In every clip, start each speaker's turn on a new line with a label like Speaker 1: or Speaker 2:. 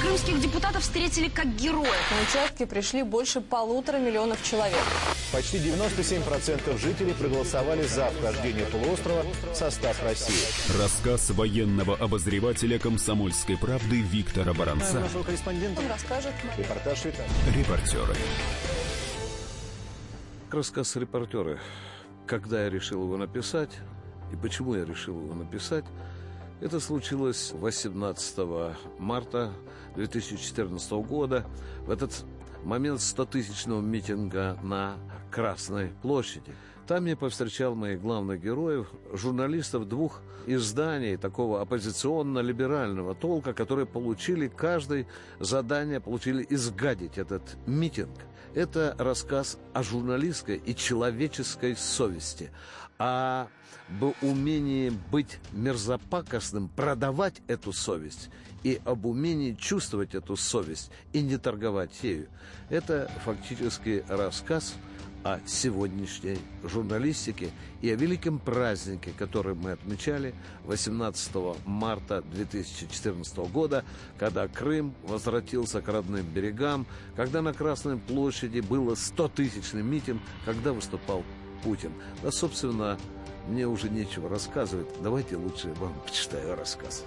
Speaker 1: Крымских депутатов встретили как героев.
Speaker 2: На участке пришли больше полутора миллионов человек.
Speaker 3: Почти 97% жителей проголосовали за вхождение полуострова в состав России.
Speaker 4: Рассказ военного обозревателя «Комсомольской правды» Виктора Баранца.
Speaker 3: Нашего корреспондента
Speaker 2: Он расскажет.
Speaker 3: репортаж Виталия.
Speaker 4: Репортеры.
Speaker 5: Рассказ репортера. Когда я решил его написать и почему я решил его написать, это случилось 18 марта 2014 года, в этот момент 100-тысячного митинга на Красной площади. Там я повстречал моих главных героев, журналистов двух изданий такого оппозиционно-либерального толка, которые получили каждое задание, получили изгадить этот митинг. Это рассказ о журналистской и человеческой совести, о об умении быть мерзопакостным, продавать эту совесть и об умении чувствовать эту совесть и не торговать ею. Это фактически рассказ о сегодняшней журналистике и о великом празднике, который мы отмечали 18 марта 2014 года, когда Крым возвратился к родным берегам, когда на Красной площади было 100-тысячный митинг, когда выступал Путин. Да, собственно, мне уже нечего рассказывать. Давайте лучше вам почитаю рассказ.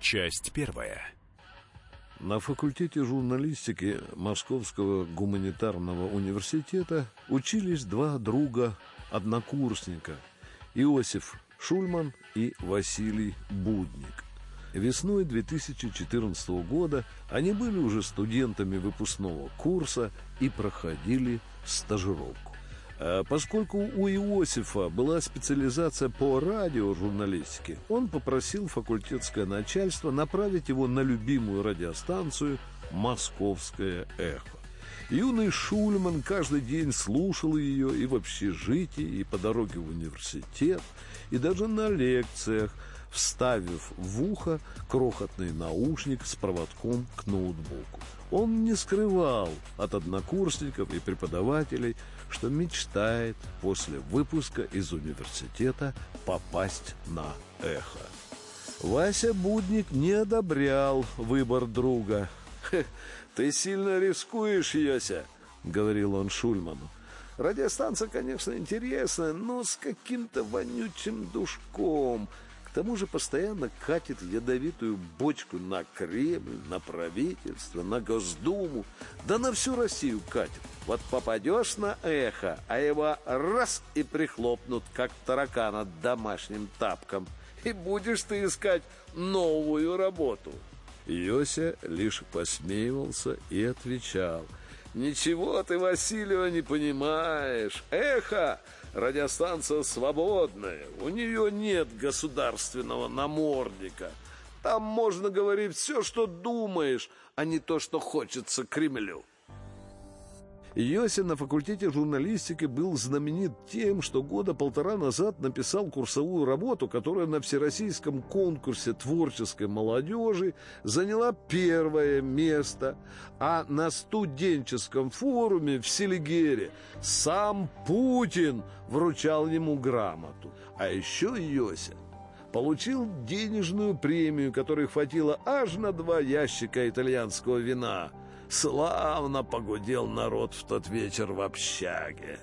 Speaker 4: Часть первая.
Speaker 5: На факультете журналистики Московского гуманитарного университета учились два друга, однокурсника – Иосиф Шульман и Василий Будник. Весной 2014 года они были уже студентами выпускного курса и проходили стажировку. А Поскольку у Иосифа была специализация по радиожурналистике, он попросил факультетское начальство направить его на любимую радиостанцию «Московское эхо». Юный Шульман каждый день слушал ее и в общежитии, и по дороге в университет, и даже на лекциях, вставив в ухо крохотный наушник с проводком к ноутбуку. Он не скрывал от однокурсников и преподавателей, что мечтает после выпуска из университета попасть на эхо. Вася Будник не одобрял выбор друга. «Ты сильно рискуешь, Йося», — говорил он Шульману. «Радиостанция, конечно, интересная, но с каким-то вонючим душком. К тому же постоянно катит ядовитую бочку на Кремль, на правительство, на Госдуму, да на всю Россию катит. Вот попадешь на эхо, а его раз и прихлопнут, как таракана домашним тапком, и будешь ты искать новую работу». Йося лишь посмеивался и отвечал. «Ничего ты, Васильева, не понимаешь. Эхо — радиостанция свободная. У нее нет государственного намордника. Там можно говорить все, что думаешь, а не то, что хочется Кремлю». Йося на факультете журналистики был знаменит тем, что года полтора назад написал курсовую работу, которая на всероссийском конкурсе творческой молодежи заняла первое место, а на студенческом форуме в Селигере сам Путин вручал ему грамоту. А еще Йося получил денежную премию, которой хватило аж на два ящика итальянского вина – Славно погудел народ в тот вечер в общаге.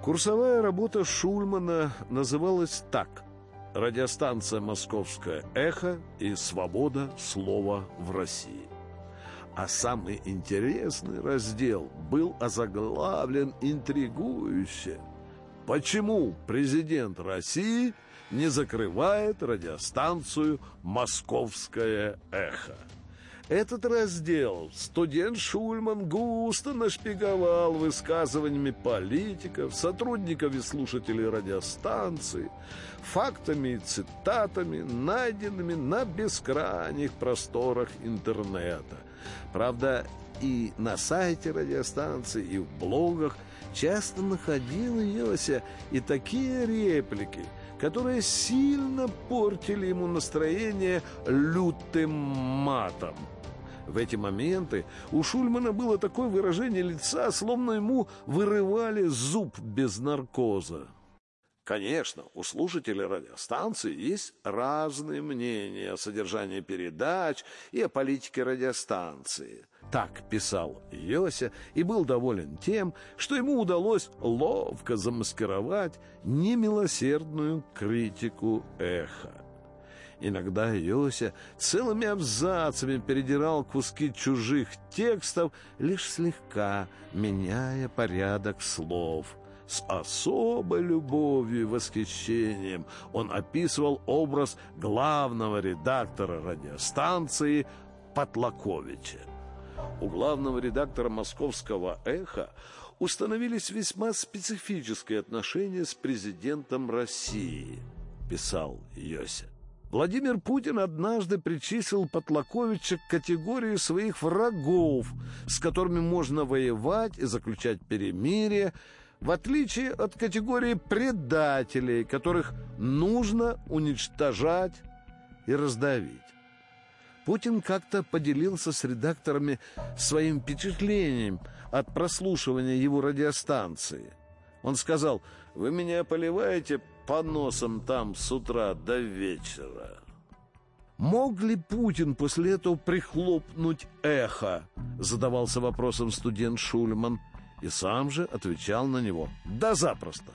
Speaker 5: Курсовая работа Шульмана называлась так «Радиостанция «Московское эхо» и «Свобода слова в России». А самый интересный раздел был озаглавлен интригующе. Почему президент России не закрывает радиостанцию «Московское эхо»? Этот раздел студент Шульман густо нашпиговал высказываниями политиков, сотрудников и слушателей радиостанции, фактами и цитатами, найденными на бескрайних просторах интернета. Правда, и на сайте радиостанции, и в блогах часто находил Йося и такие реплики – которые сильно портили ему настроение лютым матом. В эти моменты у Шульмана было такое выражение лица, словно ему вырывали зуб без наркоза. Конечно, у слушателей радиостанции есть разные мнения о содержании передач и о политике радиостанции. Так писал Йося и был доволен тем, что ему удалось ловко замаскировать немилосердную критику эха. Иногда Йося целыми абзацами передирал куски чужих текстов, лишь слегка меняя порядок слов – с особой любовью и восхищением он описывал образ главного редактора радиостанции Потлаковича. У главного редактора московского «Эхо» установились весьма специфические отношения с президентом России, писал Йося. Владимир Путин однажды причислил Потлаковича к категории своих врагов, с которыми можно воевать и заключать перемирие, в отличие от категории предателей, которых нужно уничтожать и раздавить. Путин как-то поделился с редакторами своим впечатлением от прослушивания его радиостанции. Он сказал, «Вы меня поливаете по носам там с утра до вечера». Мог ли Путин после этого прихлопнуть эхо? Задавался вопросом студент Шульман и сам же отвечал на него «Да запросто».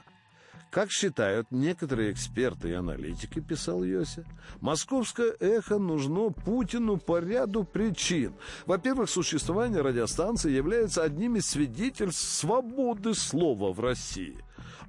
Speaker 5: Как считают некоторые эксперты и аналитики, писал Йося, московское эхо нужно Путину по ряду причин. Во-первых, существование радиостанции является одним из свидетельств свободы слова в России.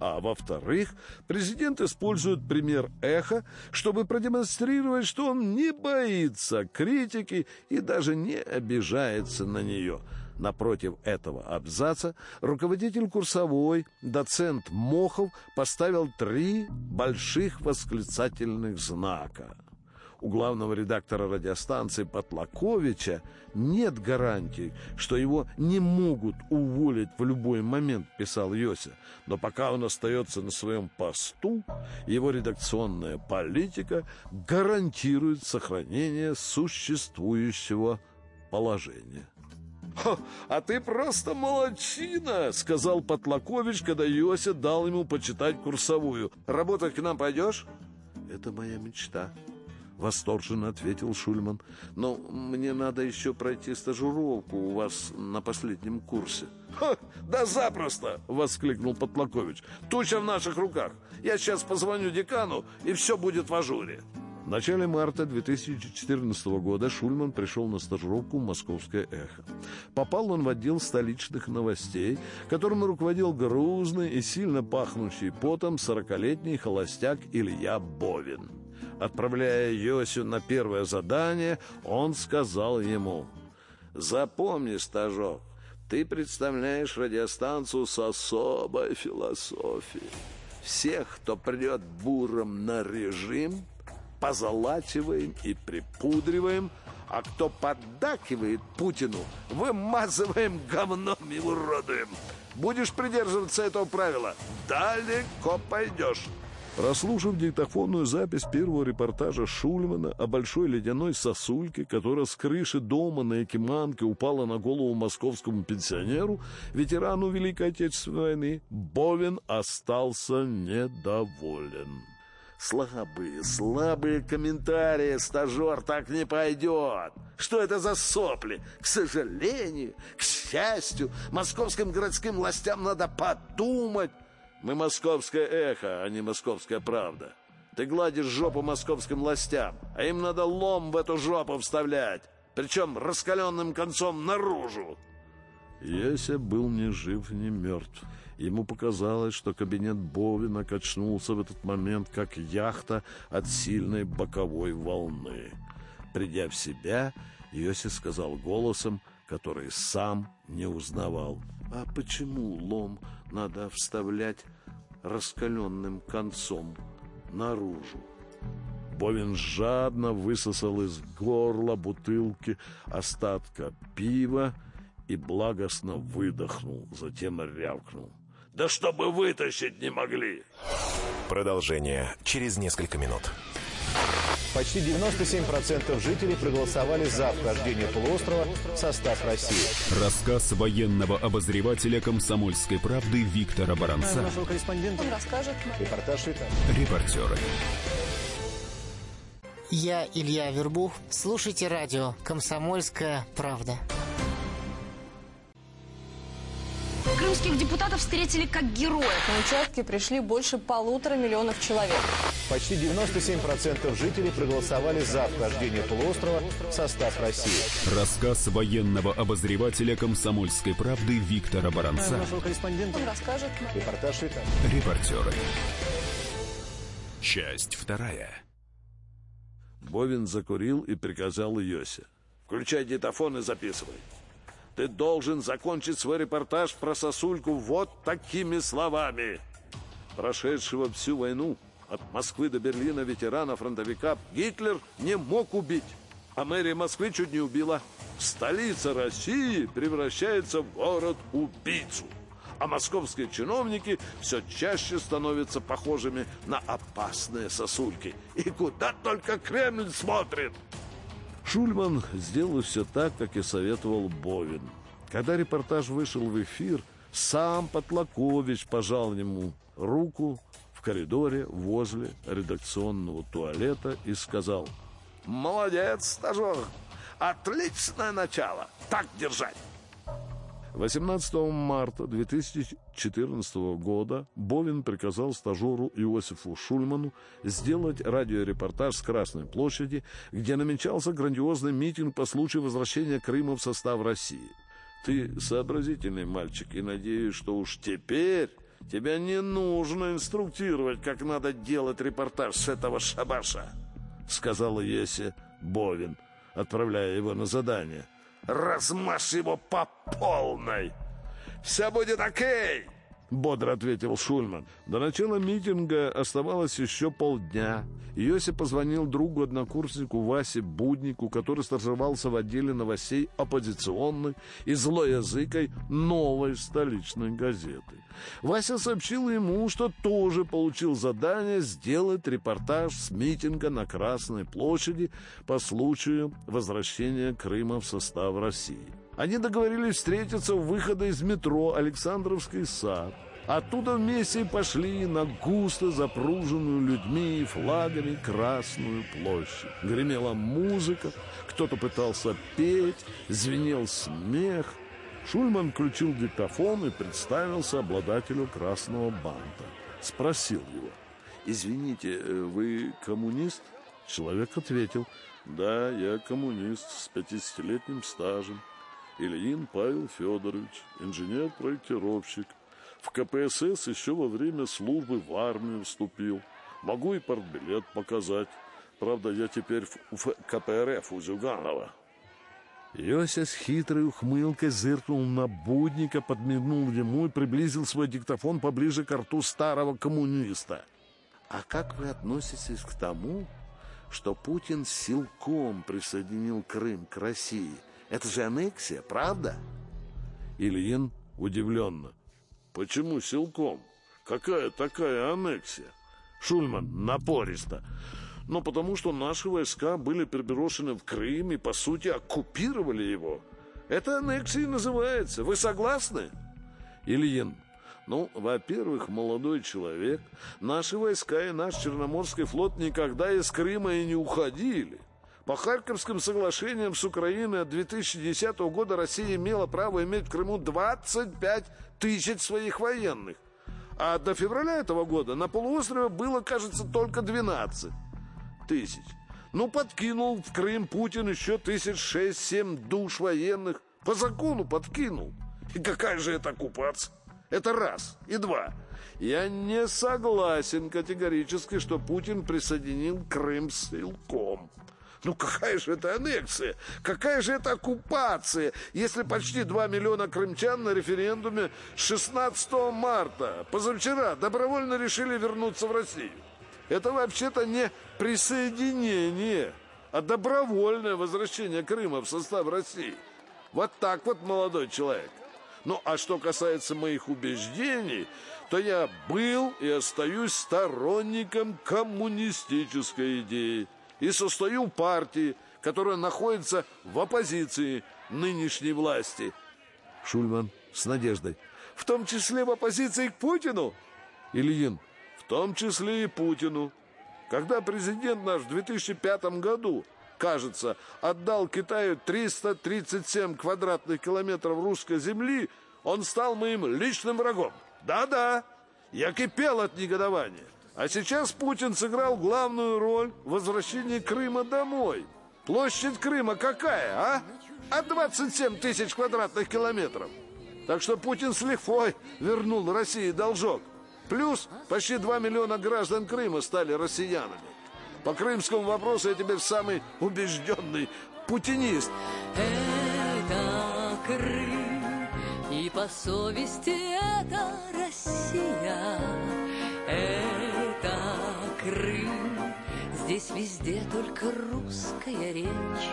Speaker 5: А во-вторых, президент использует пример эхо, чтобы продемонстрировать, что он не боится критики и даже не обижается на нее – Напротив этого абзаца руководитель курсовой, доцент Мохов, поставил три больших восклицательных знака. У главного редактора радиостанции Потлаковича нет гарантий, что его не могут уволить в любой момент, писал Йося. Но пока он остается на своем посту, его редакционная политика гарантирует сохранение существующего положения. «А ты просто молодчина!» — сказал Потлакович, когда Йося дал ему почитать курсовую. «Работать к нам пойдешь?» «Это моя мечта», — восторженно ответил Шульман. «Но мне надо еще пройти стажировку у вас на последнем курсе». «Ха, да запросто!» — воскликнул Потлакович. «Туча в наших руках. Я сейчас позвоню декану, и все будет в ажуре». В начале марта 2014 года Шульман пришел на стажировку в «Московское эхо». Попал он в отдел столичных новостей, которым руководил грузный и сильно пахнущий потом сорокалетний холостяк Илья Бовин. Отправляя Йосю на первое задание, он сказал ему «Запомни, стажок, ты представляешь радиостанцию с особой философией. Всех, кто придет буром на режим, позолачиваем и припудриваем, а кто поддакивает Путину, вымазываем говном и уродуем. Будешь придерживаться этого правила, далеко пойдешь. Прослушав диктофонную запись первого репортажа Шульмана о большой ледяной сосульке, которая с крыши дома на Якиманке упала на голову московскому пенсионеру, ветерану Великой Отечественной войны, Бовин остался недоволен. Слабые, слабые комментарии, стажер, так не пойдет. Что это за сопли? К сожалению, к счастью, московским городским властям надо подумать. Мы московское эхо, а не московская правда. Ты гладишь жопу московским властям, а им надо лом в эту жопу вставлять, причем раскаленным концом наружу. Еся был ни жив, ни мертв. Ему показалось, что кабинет Бовина качнулся в этот момент, как яхта от сильной боковой волны. Придя в себя, Йоси сказал голосом, который сам не узнавал. «А почему лом надо вставлять раскаленным концом наружу?» Бовин жадно высосал из горла бутылки остатка пива и благостно выдохнул, затем рявкнул. Да чтобы вытащить не могли.
Speaker 6: Продолжение через несколько минут.
Speaker 3: Почти 97% жителей проголосовали за вхождение полуострова в состав России.
Speaker 4: Рассказ военного обозревателя «Комсомольской правды» Виктора Баранца.
Speaker 3: Нашего корреспондента
Speaker 2: Он расскажет.
Speaker 3: репортаж.
Speaker 4: Репортеры.
Speaker 6: Я Илья Вербух. Слушайте радио «Комсомольская правда».
Speaker 1: Крымских депутатов встретили как героев.
Speaker 2: На участки пришли больше полутора миллионов человек.
Speaker 3: Почти 97% жителей проголосовали за вхождение полуострова в состав России.
Speaker 4: Рассказ военного обозревателя «Комсомольской правды» Виктора Баранца.
Speaker 3: Нашего корреспондента
Speaker 2: Он расскажет.
Speaker 3: репортаж.
Speaker 4: Репортеры. Часть вторая.
Speaker 5: Бовин закурил и приказал Йосе. «Включай диктофон и записывай. Ты должен закончить свой репортаж про сосульку вот такими словами. Прошедшего всю войну от Москвы до Берлина ветерана-фронтовика Гитлер не мог убить, а мэрия Москвы чуть не убила. Столица России превращается в город-убийцу. А московские чиновники все чаще становятся похожими на опасные сосульки. И куда только Кремль смотрит! Шульман сделал все так, как и советовал Бовин. Когда репортаж вышел в эфир, сам Потлакович пожал ему руку в коридоре возле редакционного туалета и сказал «Молодец, стажер! Отличное начало! Так держать!» 18 марта 2014 года Бовин приказал стажеру Иосифу Шульману сделать радиорепортаж с Красной площади, где намечался грандиозный митинг по случаю возвращения Крыма в состав России. Ты сообразительный мальчик, и надеюсь, что уж теперь тебя не нужно инструктировать, как надо делать репортаж с этого шабаша, сказала Есе Бовин, отправляя его на задание. Размажь его по полной. Все будет окей, бодро ответил Шульман. До начала митинга оставалось еще полдня. Йосип позвонил другу-однокурснику Васе Буднику, который стажировался в отделе новостей оппозиционной и злоязыкой новой столичной газеты. Вася сообщил ему, что тоже получил задание сделать репортаж с митинга на Красной площади по случаю возвращения Крыма в состав России. Они договорились встретиться у выхода из метро Александровский сад. Оттуда вместе и пошли на густо запруженную людьми и флагами Красную площадь. Гремела музыка, кто-то пытался петь, звенел смех. Шульман включил диктофон и представился обладателю красного банта. Спросил его. «Извините, вы коммунист?» Человек ответил. «Да, я коммунист с 50-летним стажем. Ильин Павел Федорович, инженер-проектировщик. В КПСС еще во время службы в армию вступил. Могу и портбилет показать. Правда, я теперь в, в КПРФ у Зюганова. Йося с хитрой ухмылкой зыркнул на Будника, подмигнул ему и приблизил свой диктофон поближе к рту старого коммуниста. «А как вы относитесь к тому, что Путин силком присоединил Крым к России? Это же аннексия, правда?» Ильин удивленно. «Почему силком? Какая такая аннексия?» Шульман напористо. «Ну, потому что наши войска были переброшены в Крым и, по сути, оккупировали его. Это аннексией называется. Вы согласны?» Ильин. Ну, во-первых, молодой человек, наши войска и наш Черноморский флот никогда из Крыма и не уходили. По Харьковским соглашениям с Украиной от 2010 года Россия имела право иметь в Крыму 25 тысяч своих военных. А до февраля этого года на полуострове было, кажется, только 12 тысяч. Ну, подкинул в Крым Путин еще тысяч шесть-семь душ военных. По закону подкинул. И какая же это оккупация? Это раз. И два. Я не согласен категорически, что Путин присоединил Крым силком. Ну какая же это аннексия? Какая же это оккупация, если почти 2 миллиона крымчан на референдуме 16 марта, позавчера, добровольно решили вернуться в Россию? Это вообще-то не присоединение, а добровольное возвращение Крыма в состав России. Вот так вот, молодой человек. Ну, а что касается моих убеждений, то я был и остаюсь сторонником коммунистической идеи. И состою в партии, которая находится в оппозиции нынешней власти. Шульман с надеждой. В том числе в оппозиции к Путину? Ильин. В том числе и Путину. Когда президент наш в 2005 году, кажется, отдал Китаю 337 квадратных километров русской земли, он стал моим личным врагом. Да-да, я кипел от негодования. А сейчас Путин сыграл главную роль в возвращении Крыма домой. Площадь Крыма какая, а? А 27 тысяч квадратных километров. Так что Путин с лихвой вернул России должок. Плюс почти 2 миллиона граждан Крыма стали россиянами. По крымскому вопросу я теперь самый убежденный путинист.
Speaker 7: Это Крым, и по совести это Россия. Здесь везде только русская речь.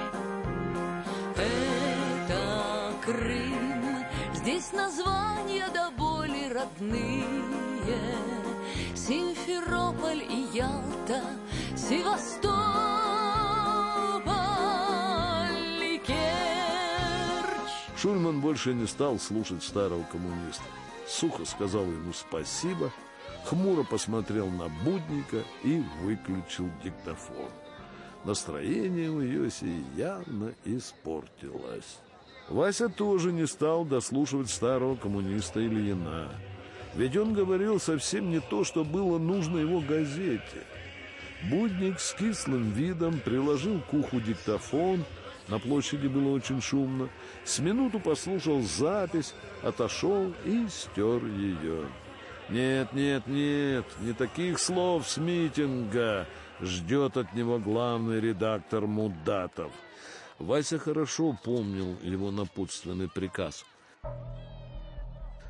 Speaker 7: Это Крым, здесь названия до боли родные. Симферополь и Ялта, Севастополь и Керчь.
Speaker 5: Шульман больше не стал слушать старого коммуниста. Сухо сказал ему спасибо, хмуро посмотрел на Будника и выключил диктофон. Настроение у Йоси явно испортилось. Вася тоже не стал дослушивать старого коммуниста Ильина. Ведь он говорил совсем не то, что было нужно его газете. Будник с кислым видом приложил к уху диктофон, на площади было очень шумно, с минуту послушал запись, отошел и стер ее. Нет, нет, нет, не таких слов с митинга ждет от него главный редактор Мудатов. Вася хорошо помнил его напутственный приказ.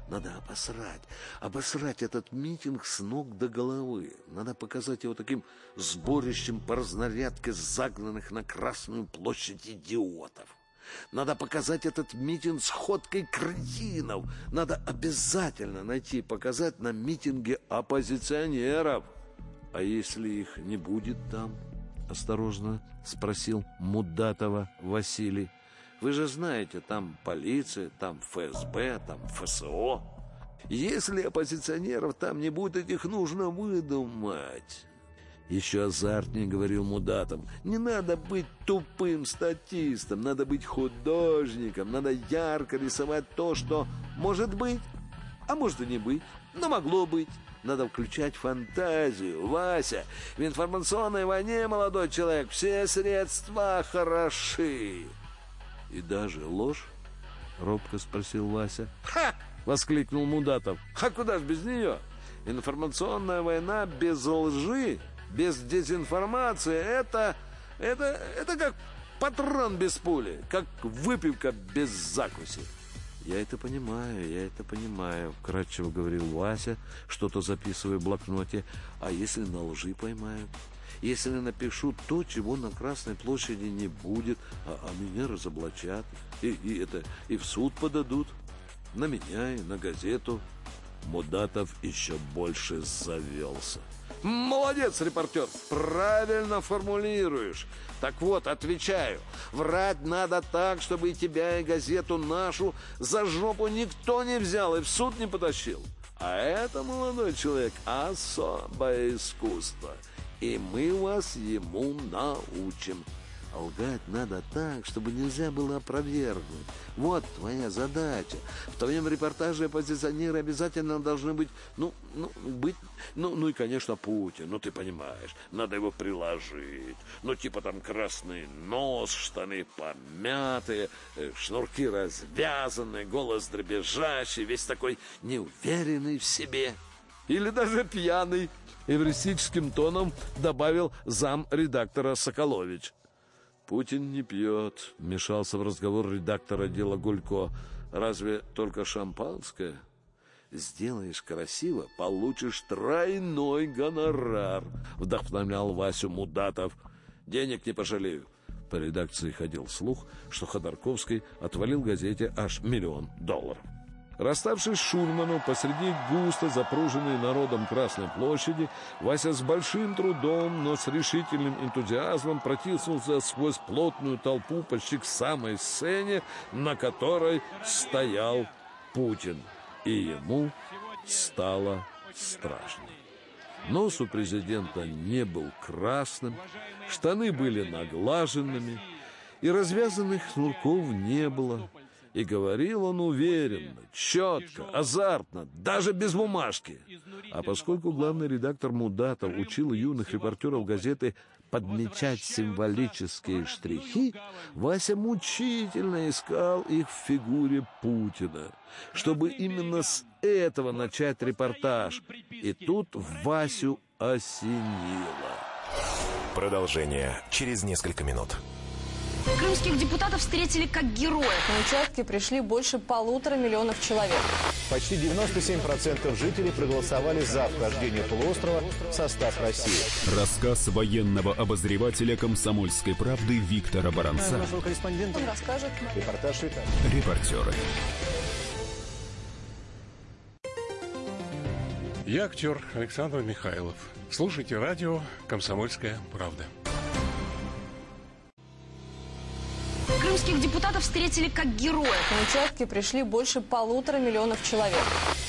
Speaker 5: Надо обосрать, обосрать этот митинг с ног до головы. Надо показать его таким сборищем по разнарядке загнанных на Красную площадь идиотов. Надо показать этот митинг сходкой кретинов. Надо обязательно найти и показать на митинге оппозиционеров. А если их не будет там? Осторожно спросил Мудатова Василий. Вы же знаете, там полиция, там ФСБ, там ФСО. Если оппозиционеров там не будет, их нужно выдумать. Еще азартнее говорил Мудатом. Не надо быть тупым статистом, надо быть художником, надо ярко рисовать то, что может быть, а может и не быть, но могло быть. Надо включать фантазию. Вася, в информационной войне, молодой человек, все средства хороши. И даже ложь? Робко спросил Вася. Ха! Воскликнул Мудатов. А куда ж без нее? Информационная война без лжи, без дезинформации, это... Это, это как патрон без пули, как выпивка без закуси. «Я это понимаю, я это понимаю», — вкратчиво говорил Вася, что-то записывая в блокноте. «А если на лжи поймают? Если напишу то, чего на Красной площади не будет, а, а меня разоблачат, и, и, это, и в суд подадут, на меня и на газету». Мудатов еще больше завелся. Молодец, репортер, правильно формулируешь. Так вот, отвечаю, врать надо так, чтобы и тебя, и газету нашу за жопу никто не взял и в суд не потащил. А это, молодой человек, особое искусство. И мы вас ему научим. А лгать надо так, чтобы нельзя было опровергнуть. Вот твоя задача. В твоем репортаже оппозиционеры обязательно должны быть, ну, ну, быть, ну, ну и, конечно, Путин. Ну, ты понимаешь, надо его приложить. Ну, типа там красный нос, штаны помятые, э, шнурки развязанные, голос дребезжащий, весь такой неуверенный в себе. Или даже пьяный. Эвристическим тоном добавил зам редактора Соколович. «Путин не пьет», — вмешался в разговор редактора дела Гулько. «Разве только шампанское?» «Сделаешь красиво, получишь тройной гонорар», — вдохновлял Васю Мудатов. «Денег не пожалею». По редакции ходил слух, что Ходорковский отвалил газете аж миллион долларов. Расставшись с Шульману посреди густо запруженной народом Красной площади, Вася с большим трудом, но с решительным энтузиазмом протиснулся сквозь плотную толпу почти к самой сцене, на которой стоял Путин. И ему стало страшно. Нос у президента не был красным, штаны были наглаженными, и развязанных шнурков не было. И говорил он уверенно, четко, азартно, даже без бумажки. А поскольку главный редактор Мудатов учил юных репортеров газеты подмечать символические штрихи, Вася мучительно искал их в фигуре Путина, чтобы именно с этого начать репортаж. И тут Васю осенило.
Speaker 8: Продолжение через несколько минут.
Speaker 1: Крымских депутатов встретили как героев.
Speaker 2: На участки пришли больше полутора миллионов человек.
Speaker 3: Почти 97% жителей проголосовали за вхождение полуострова в состав России.
Speaker 4: Рассказ военного обозревателя «Комсомольской правды» Виктора Баранца.
Speaker 3: Нашего корреспондента
Speaker 2: Он расскажет.
Speaker 3: репортаж.
Speaker 4: Репортеры.
Speaker 9: Я актер Александр Михайлов. Слушайте радио «Комсомольская правда».
Speaker 1: Крымских депутатов встретили как героев.
Speaker 2: На участки пришли больше полутора миллионов человек.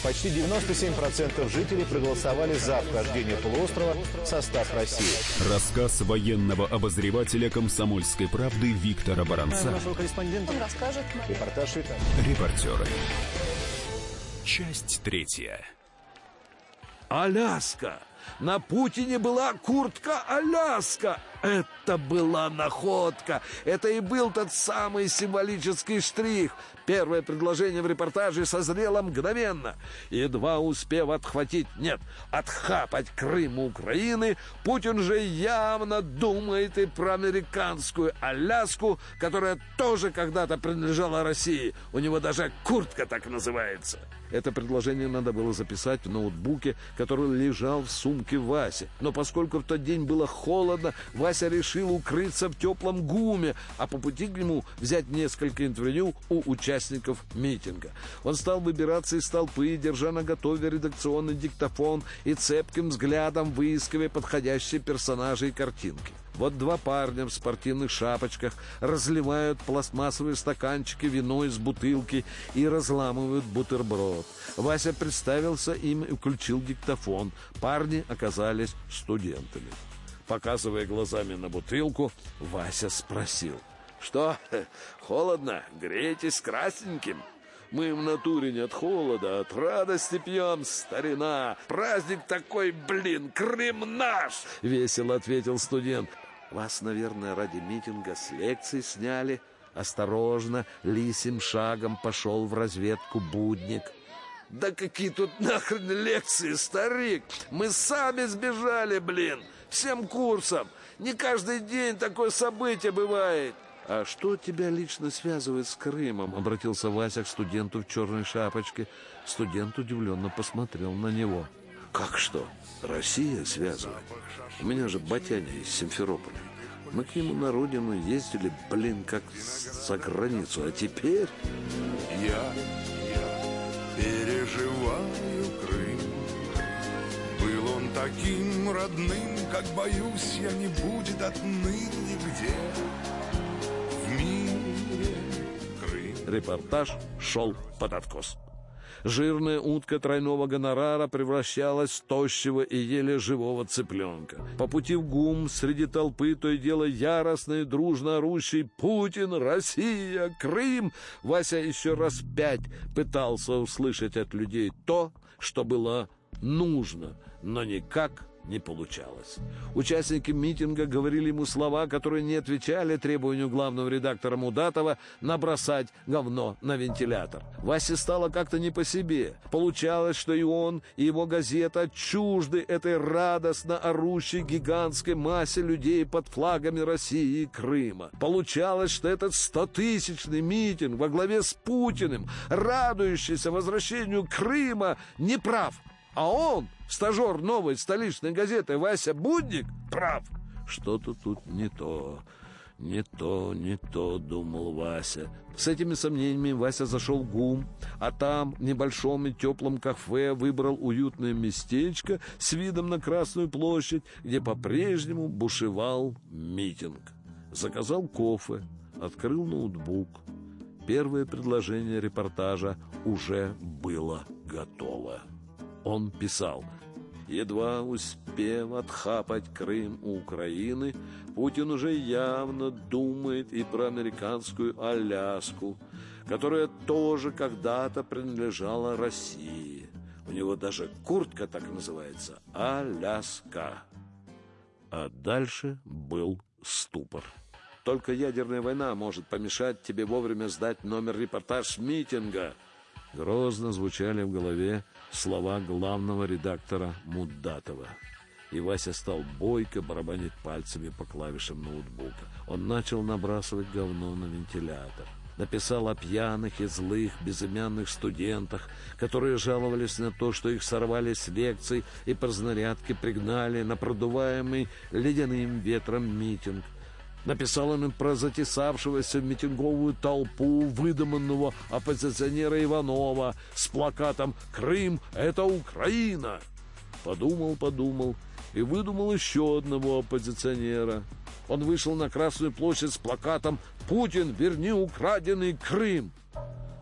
Speaker 3: Почти 97% жителей проголосовали за вхождение полуострова в состав России.
Speaker 4: Рассказ военного обозревателя «Комсомольской правды» Виктора Баранца.
Speaker 3: Нашего корреспондента
Speaker 2: Он расскажет.
Speaker 3: репортаж.
Speaker 4: Репортеры. Часть третья.
Speaker 5: Аляска! На Путине была куртка Аляска! Это была находка! Это и был тот самый символический штрих. Первое предложение в репортаже созрело мгновенно. Едва успев отхватить, нет, отхапать Крым Украины, Путин же явно думает и про американскую Аляску, которая тоже когда-то принадлежала России. У него даже куртка так называется. Это предложение надо было записать в ноутбуке, который лежал в сумке Васи. Но поскольку в тот день было холодно, Вася решил укрыться в теплом гуме, а по пути к нему взять несколько интервью у участников митинга. Он стал выбираться из толпы, держа на готове редакционный диктофон и цепким взглядом выискивая подходящие персонажи и картинки. Вот два парня в спортивных шапочках разливают пластмассовые стаканчики вино из бутылки и разламывают бутерброд. Вася представился им и включил диктофон. Парни оказались студентами. Показывая глазами на бутылку, Вася спросил. «Что, холодно? Греетесь красненьким?» Мы в натуре не от холода, а от радости пьем, старина. Праздник такой, блин, Крым наш!» — весело ответил студент. «Вас, наверное, ради митинга с лекции сняли?» Осторожно, лисим шагом пошел в разведку будник. «Да какие тут нахрен лекции, старик! Мы сами сбежали, блин! Всем курсом! Не каждый день такое событие бывает!» «А что тебя лично связывает с Крымом?» — обратился Вася к студенту в черной шапочке. Студент удивленно посмотрел на него. «Как что? Россия связывает? У меня же батяня из Симферополя. Мы к нему на родину ездили, блин, как за границу. А теперь...»
Speaker 10: Я, я переживаю Крым. Был он таким родным, как боюсь, я не будет отныне где в мире Крым.
Speaker 5: Репортаж шел под откос. Жирная утка тройного гонорара превращалась в тощего и еле живого цыпленка. По пути в ГУМ среди толпы то и дело яростно и дружно орущий «Путин! Россия! Крым!» Вася еще раз пять пытался услышать от людей то, что было нужно, но никак не получалось. Участники митинга говорили ему слова, которые не отвечали требованию главного редактора Мудатова набросать говно на вентилятор. Васе стало как-то не по себе. Получалось, что и он, и его газета чужды этой радостно орущей гигантской массе людей под флагами России и Крыма. Получалось, что этот стотысячный митинг во главе с Путиным, радующийся возвращению Крыма, не прав. А он, стажер новой столичной газеты Вася Будник, прав. Что-то тут не то. Не то, не то, думал Вася. С этими сомнениями Вася зашел в ГУМ, а там, в небольшом и теплом кафе, выбрал уютное местечко с видом на Красную площадь, где по-прежнему бушевал митинг. Заказал кофе, открыл ноутбук. Первое предложение репортажа уже было готово. Он писал – Едва успев отхапать Крым у Украины, Путин уже явно думает и про американскую Аляску, которая тоже когда-то принадлежала России. У него даже куртка так называется – Аляска. А дальше был ступор. Только ядерная война может помешать тебе вовремя сдать номер репортаж митинга. Грозно звучали в голове слова главного редактора Мудатова. И Вася стал бойко барабанить пальцами по клавишам ноутбука. Он начал набрасывать говно на вентилятор. Написал о пьяных и злых безымянных студентах, которые жаловались на то, что их сорвали с лекций и по разнарядке пригнали на продуваемый ледяным ветром митинг – Написал он про затесавшегося в митинговую толпу выдуманного оппозиционера Иванова с плакатом «Крым — это Украина». Подумал, подумал и выдумал еще одного оппозиционера. Он вышел на Красную площадь с плакатом «Путин, верни украденный Крым».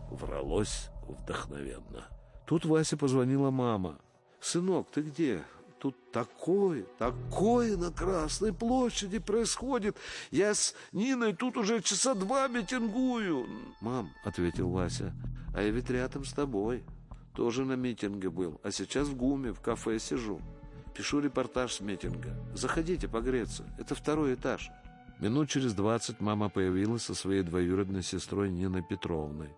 Speaker 5: Вралось вдохновенно. Тут Вася позвонила мама. «Сынок, ты где? Тут такое, такое на Красной площади происходит. Я с Ниной тут уже часа два митингую. Мам, ответил Вася, а я ведь рядом с тобой. Тоже на митинге был, а сейчас в ГУМе, в кафе сижу. Пишу репортаж с митинга. Заходите погреться, это второй этаж. Минут через двадцать мама появилась со своей двоюродной сестрой Ниной Петровной.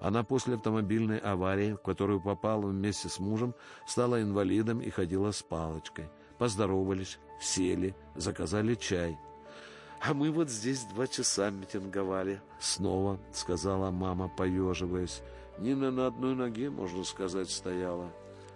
Speaker 5: Она после автомобильной аварии, в которую попала вместе с мужем, стала инвалидом и ходила с палочкой. Поздоровались, сели, заказали чай. «А мы вот здесь два часа митинговали», — снова сказала мама, поеживаясь. Нина на одной ноге, можно сказать, стояла,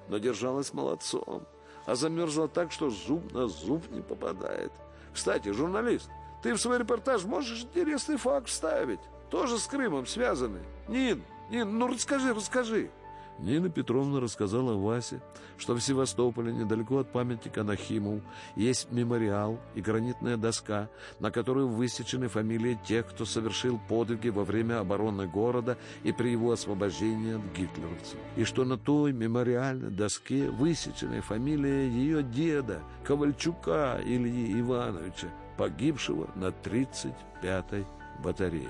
Speaker 5: но держалась молодцом, а замерзла так, что зуб на зуб не попадает. «Кстати, журналист, ты в свой репортаж можешь интересный факт вставить, тоже с Крымом связанный. Нин, Нин, ну расскажи, расскажи. Нина Петровна рассказала Васе, что в Севастополе, недалеко от памятника Нахиму, есть мемориал и гранитная доска, на которой высечены фамилии тех, кто совершил подвиги во время обороны города и при его освобождении от гитлеровцев. И что на той мемориальной доске высечена фамилия ее деда, Ковальчука Ильи Ивановича, погибшего на 35-й батарее.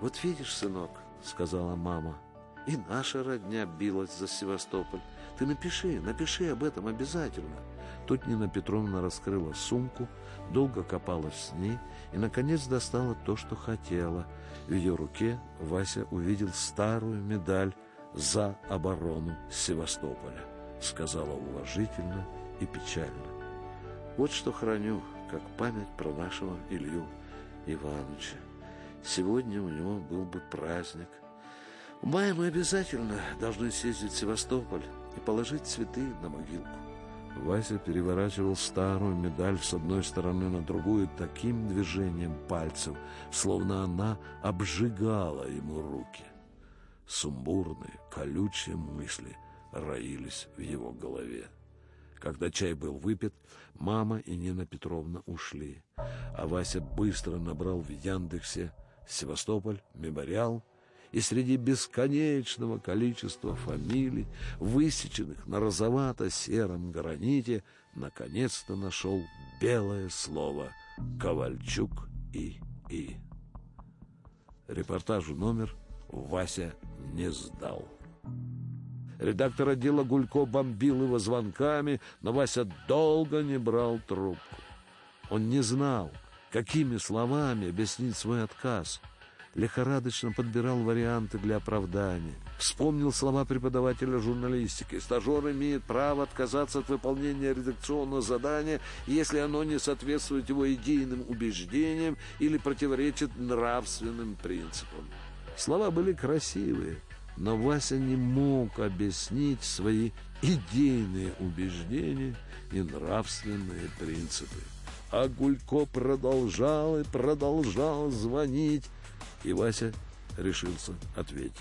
Speaker 5: «Вот видишь, сынок», — сказала мама. «И наша родня билась за Севастополь. Ты напиши, напиши об этом обязательно». Тут Нина Петровна раскрыла сумку, долго копалась с ней и, наконец, достала то, что хотела. В ее руке Вася увидел старую медаль за оборону Севастополя. Сказала уважительно и печально. «Вот что храню, как память про нашего Илью Ивановича. Сегодня у него был бы праздник. В мае мы обязательно должны съездить в Севастополь и положить цветы на могилку. Вася переворачивал старую медаль с одной стороны на другую таким движением пальцев, словно она обжигала ему руки. Сумбурные, колючие мысли роились в его голове. Когда чай был выпит, мама и Нина Петровна ушли, а Вася быстро набрал в Яндексе Севастополь, мемориал, и среди бесконечного количества фамилий, высеченных на розовато-сером граните, наконец-то нашел белое слово «Ковальчук и И». Репортажу номер Вася не сдал. Редактор отдела Гулько бомбил его звонками, но Вася долго не брал трубку. Он не знал, какими словами объяснить свой отказ. Лихорадочно подбирал варианты для оправдания. Вспомнил слова преподавателя журналистики. Стажер имеет право отказаться от выполнения редакционного задания, если оно не соответствует его идейным убеждениям или противоречит нравственным принципам. Слова были красивые, но Вася не мог объяснить свои идейные убеждения и нравственные принципы. А Гулько продолжал и продолжал звонить. И Вася решился ответить.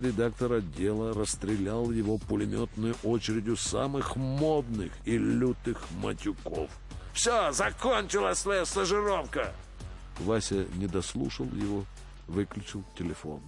Speaker 5: Редактор отдела расстрелял его пулеметной очередью самых модных и лютых матюков. «Все, закончилась твоя стажировка!» Вася не дослушал его, выключил телефон.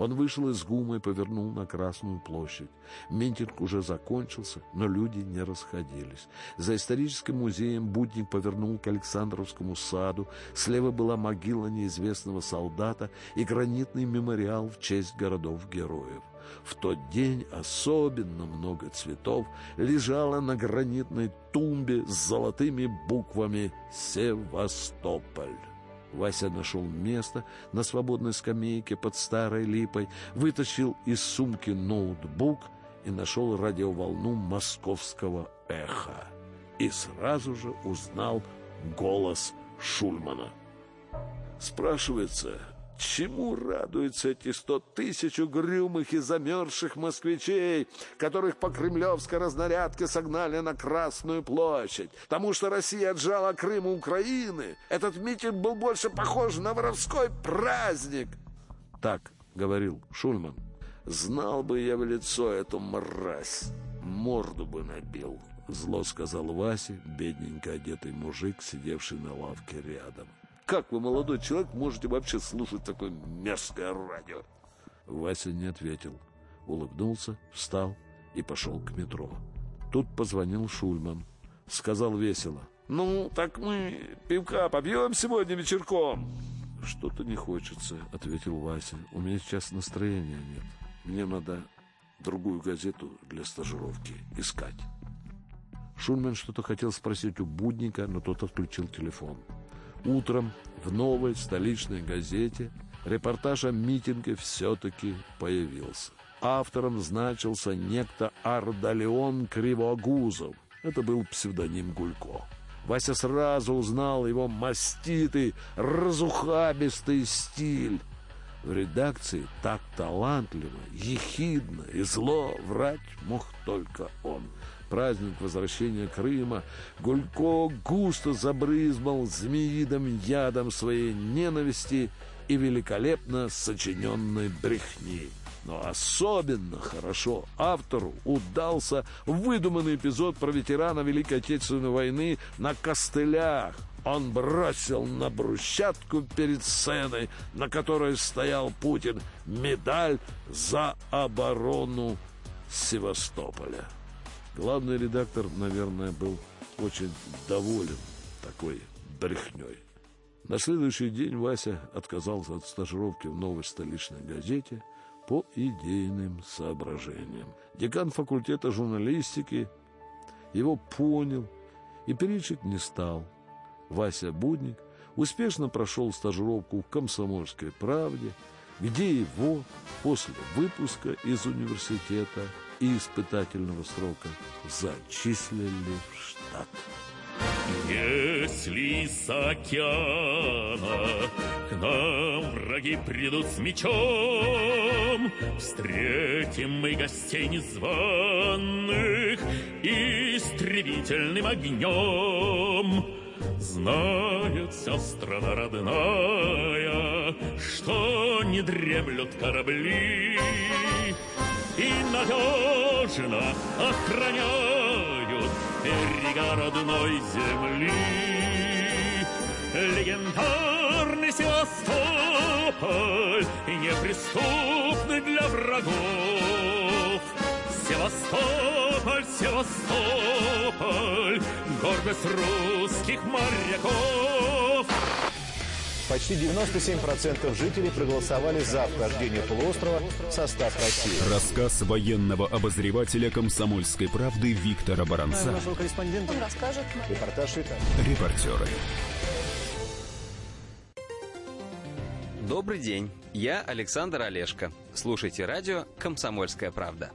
Speaker 5: Он вышел из ГУМа и повернул на Красную площадь. Митинг уже закончился, но люди не расходились. За историческим музеем Будник повернул к Александровскому саду. Слева была могила неизвестного солдата и гранитный мемориал в честь городов-героев. В тот день особенно много цветов лежало на гранитной тумбе с золотыми буквами «Севастополь». Вася нашел место на свободной скамейке под старой липой, вытащил из сумки ноутбук и нашел радиоволну московского эха. И сразу же узнал голос Шульмана. Спрашивается, Чему радуются эти сто тысяч угрюмых и замерзших москвичей, которых по кремлевской разнарядке согнали на Красную площадь? Тому, что Россия отжала Крым у Украины? Этот митинг был больше похож на воровской праздник. Так говорил Шульман. Знал бы я в лицо эту мразь, морду бы набил. Зло сказал Васе, бедненько одетый мужик, сидевший на лавке рядом. Как вы, молодой человек, можете вообще слушать такое мерзкое радио? Вася не ответил. Улыбнулся, встал и пошел к метро. Тут позвонил Шульман. Сказал весело. «Ну, так мы пивка побьем сегодня вечерком?» «Что-то не хочется», — ответил Вася. «У меня сейчас настроения нет. Мне надо другую газету для стажировки искать». Шульман что-то хотел спросить у Будника, но тот отключил телефон. Утром в новой столичной газете репортаж о митинге все-таки появился. Автором значился некто Ардалеон Кривогузов. Это был псевдоним Гулько. Вася сразу узнал его маститый, разухабистый стиль. В редакции так талантливо, ехидно и зло врать мог только он — праздник возвращения Крыма, Гулько густо забрызмал змеидом ядом своей ненависти и великолепно сочиненной брехни. Но особенно хорошо автору удался выдуманный эпизод про ветерана Великой Отечественной войны на костылях. Он бросил на брусчатку перед сценой, на которой стоял Путин, медаль за оборону Севастополя. Главный редактор, наверное, был очень доволен такой брехней. На следующий день Вася отказался от стажировки в новой столичной газете по идейным соображениям. Декан факультета журналистики его понял и перечить не стал. Вася Будник успешно прошел стажировку в «Комсомольской правде», где его после выпуска из университета и испытательного срока зачислили в штат.
Speaker 11: Если с океана к нам враги придут с мечом, Встретим мы гостей незваных истребительным огнем. Знает вся страна родная, что не дремлют корабли, и надежно охраняют берега родной земли. Легендарный Севастополь неприступный для врагов. Севастополь, Севастополь, гордость русских моряков.
Speaker 3: Почти 97% жителей проголосовали за вхождение полуострова в состав России.
Speaker 4: Рассказ военного обозревателя «Комсомольской правды» Виктора Баранца.
Speaker 2: Нашего корреспондента. Он расскажет.
Speaker 3: Репортаж Виталий.
Speaker 4: Репортеры.
Speaker 12: Добрый день, я Александр Олешко. Слушайте радио «Комсомольская правда».